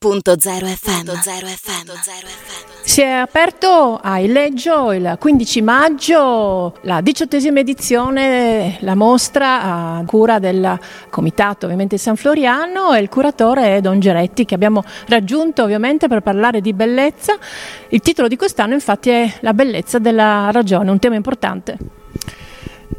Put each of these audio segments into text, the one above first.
100.0 FM. Si è aperto a Illeggio il 15 maggio la diciottesima edizione, la mostra a cura del comitato ovviamente San Floriano e il curatore è Don Geretti che abbiamo raggiunto ovviamente per parlare di bellezza. Il titolo di quest'anno infatti è La bellezza della ragione, un tema importante.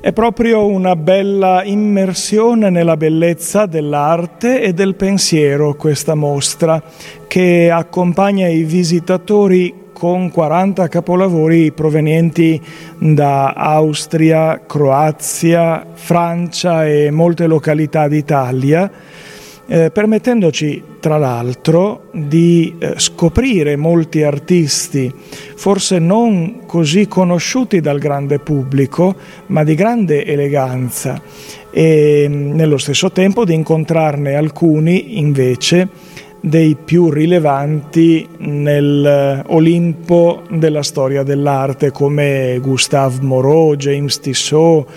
È proprio una bella immersione nella bellezza dell'arte e del pensiero questa mostra che accompagna i visitatori con 40 capolavori provenienti da Austria, Croazia, Francia e molte località d'Italia eh, permettendoci tra l'altro di eh, scoprire molti artisti, forse non così conosciuti dal grande pubblico, ma di grande eleganza. E mm, nello stesso tempo di incontrarne alcuni invece dei più rilevanti nell'Olimpo della storia dell'arte come Gustave Moreau, James Tissot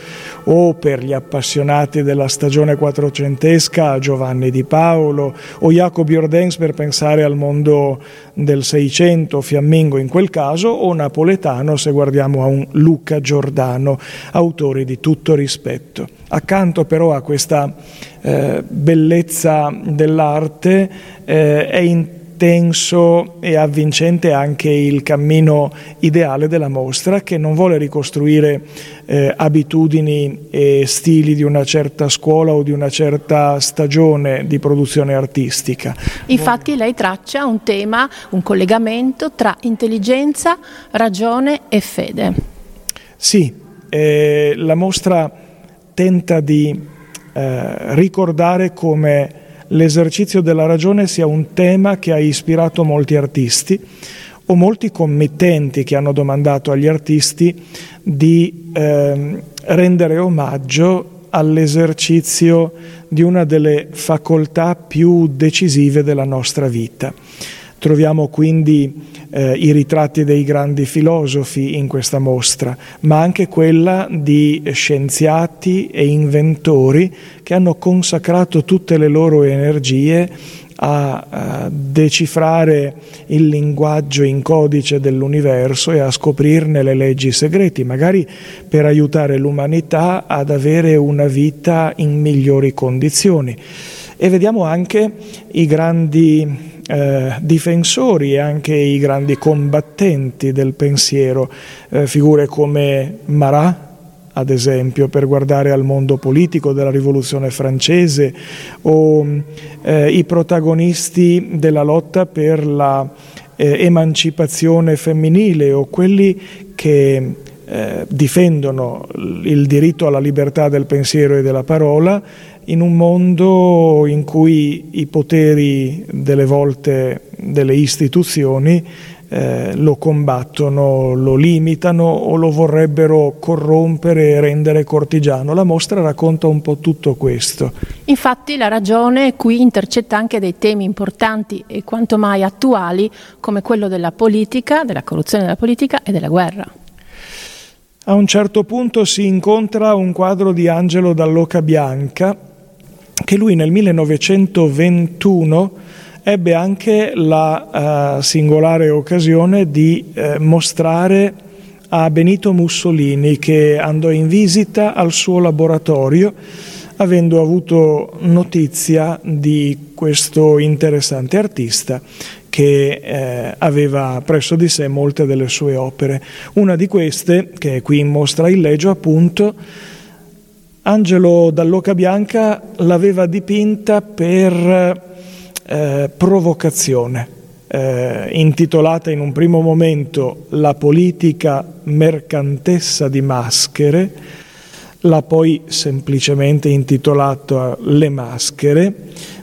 o per gli appassionati della stagione quattrocentesca Giovanni Di Paolo o Jacob Jordaens per pensare al mondo del Seicento, fiammingo in quel caso, o napoletano se guardiamo a un Luca Giordano, autori di tutto rispetto. Accanto però a questa eh, bellezza dell'arte eh, è intenso e avvincente anche il cammino ideale della mostra che non vuole ricostruire eh, abitudini e stili di una certa scuola o di una certa stagione di produzione artistica. Infatti lei traccia un tema, un collegamento tra intelligenza, ragione e fede. Sì, eh, la mostra tenta di eh, ricordare come l'esercizio della ragione sia un tema che ha ispirato molti artisti o molti committenti che hanno domandato agli artisti di eh, rendere omaggio all'esercizio di una delle facoltà più decisive della nostra vita. Troviamo quindi eh, i ritratti dei grandi filosofi in questa mostra, ma anche quella di scienziati e inventori che hanno consacrato tutte le loro energie a, a decifrare il linguaggio in codice dell'universo e a scoprirne le leggi segreti, magari per aiutare l'umanità ad avere una vita in migliori condizioni. E vediamo anche i grandi eh, difensori e anche i grandi combattenti del pensiero, eh, figure come Marat, ad esempio, per guardare al mondo politico della rivoluzione francese, o eh, i protagonisti della lotta per la eh, emancipazione femminile o quelli che eh, difendono il diritto alla libertà del pensiero e della parola in un mondo in cui i poteri delle volte delle istituzioni eh, lo combattono, lo limitano o lo vorrebbero corrompere e rendere cortigiano. La mostra racconta un po' tutto questo. Infatti la ragione qui intercetta anche dei temi importanti e quanto mai attuali come quello della politica, della corruzione della politica e della guerra. A un certo punto si incontra un quadro di Angelo Dall'Oca Bianca che lui nel 1921 ebbe anche la uh, singolare occasione di uh, mostrare a Benito Mussolini che andò in visita al suo laboratorio avendo avuto notizia di questo interessante artista che eh, aveva presso di sé molte delle sue opere. Una di queste, che è qui in mostra il Legio, appunto, Angelo Dall'Oca Bianca l'aveva dipinta per eh, provocazione, eh, intitolata in un primo momento La politica mercantessa di maschere, l'ha poi semplicemente intitolata Le maschere,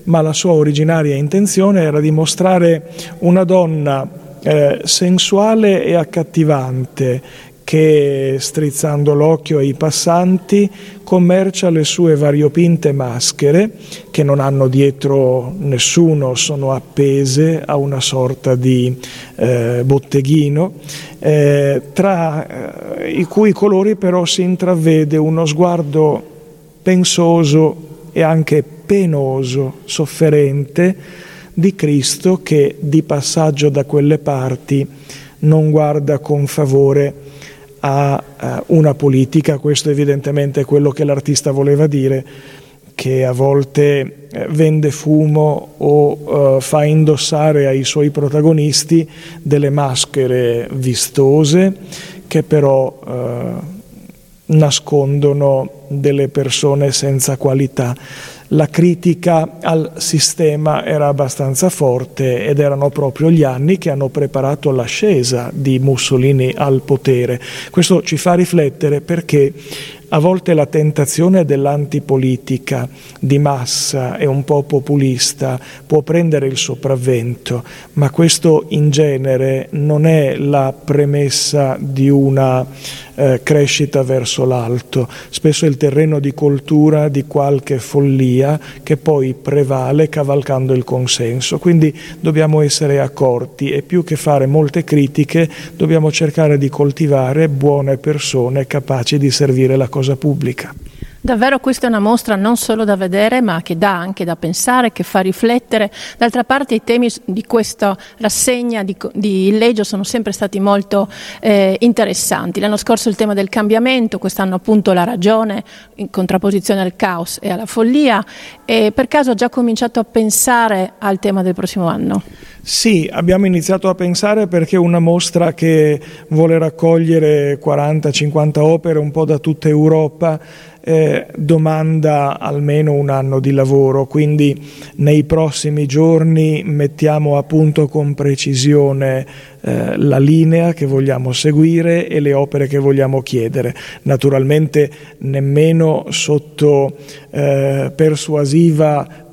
ma la sua originaria intenzione era di mostrare una donna eh, sensuale e accattivante che strizzando l'occhio ai passanti commercia le sue variopinte maschere che non hanno dietro nessuno, sono appese a una sorta di eh, botteghino, eh, tra eh, i cui colori però si intravede uno sguardo pensoso e anche penoso, sofferente, di Cristo che di passaggio da quelle parti non guarda con favore a uh, una politica, questo evidentemente è quello che l'artista voleva dire, che a volte eh, vende fumo o uh, fa indossare ai suoi protagonisti delle maschere vistose che però uh, nascondono delle persone senza qualità la critica al sistema era abbastanza forte ed erano proprio gli anni che hanno preparato l'ascesa di Mussolini al potere. Questo ci fa riflettere perché a volte la tentazione dell'antipolitica di massa e un po' populista può prendere il sopravvento, ma questo in genere non è la premessa di una eh, crescita verso l'alto. Spesso è il terreno di coltura di qualche follia che poi prevale cavalcando il consenso. Quindi dobbiamo essere accorti e più che fare molte critiche dobbiamo cercare di coltivare buone persone capaci di servire la cosa pubblica. Davvero questa è una mostra non solo da vedere ma che dà anche da pensare, che fa riflettere. D'altra parte i temi di questa rassegna di, di Illeggio sono sempre stati molto eh, interessanti. L'anno scorso il tema del cambiamento, quest'anno appunto la ragione in contrapposizione al caos e alla follia. E per caso ha già cominciato a pensare al tema del prossimo anno? Sì, abbiamo iniziato a pensare perché una mostra che vuole raccogliere 40-50 opere un po' da tutta Europa eh, domanda almeno un anno di lavoro, quindi nei prossimi giorni mettiamo a punto con precisione eh, la linea che vogliamo seguire e le opere che vogliamo chiedere. Naturalmente nemmeno sotto eh, persuasiva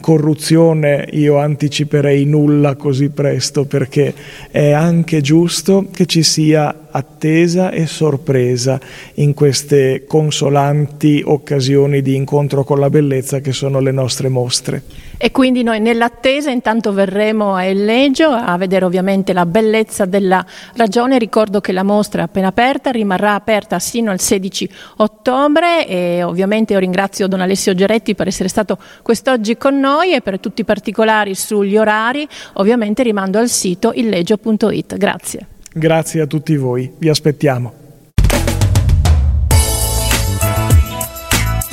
corruzione io anticiperei nulla così presto perché è anche giusto che ci sia attesa e sorpresa in queste consolanti occasioni di incontro con la bellezza che sono le nostre mostre. E quindi noi nell'attesa intanto verremo a Ellegio a vedere ovviamente la bellezza della ragione. Ricordo che la mostra è appena aperta, rimarrà aperta sino al 16 ottobre e ovviamente io ringrazio Don Alessio Geretti per essere stato quest'oggi con noi e per tutti i particolari sugli orari ovviamente rimando al sito illegio.it. Grazie. Grazie a tutti voi, vi aspettiamo.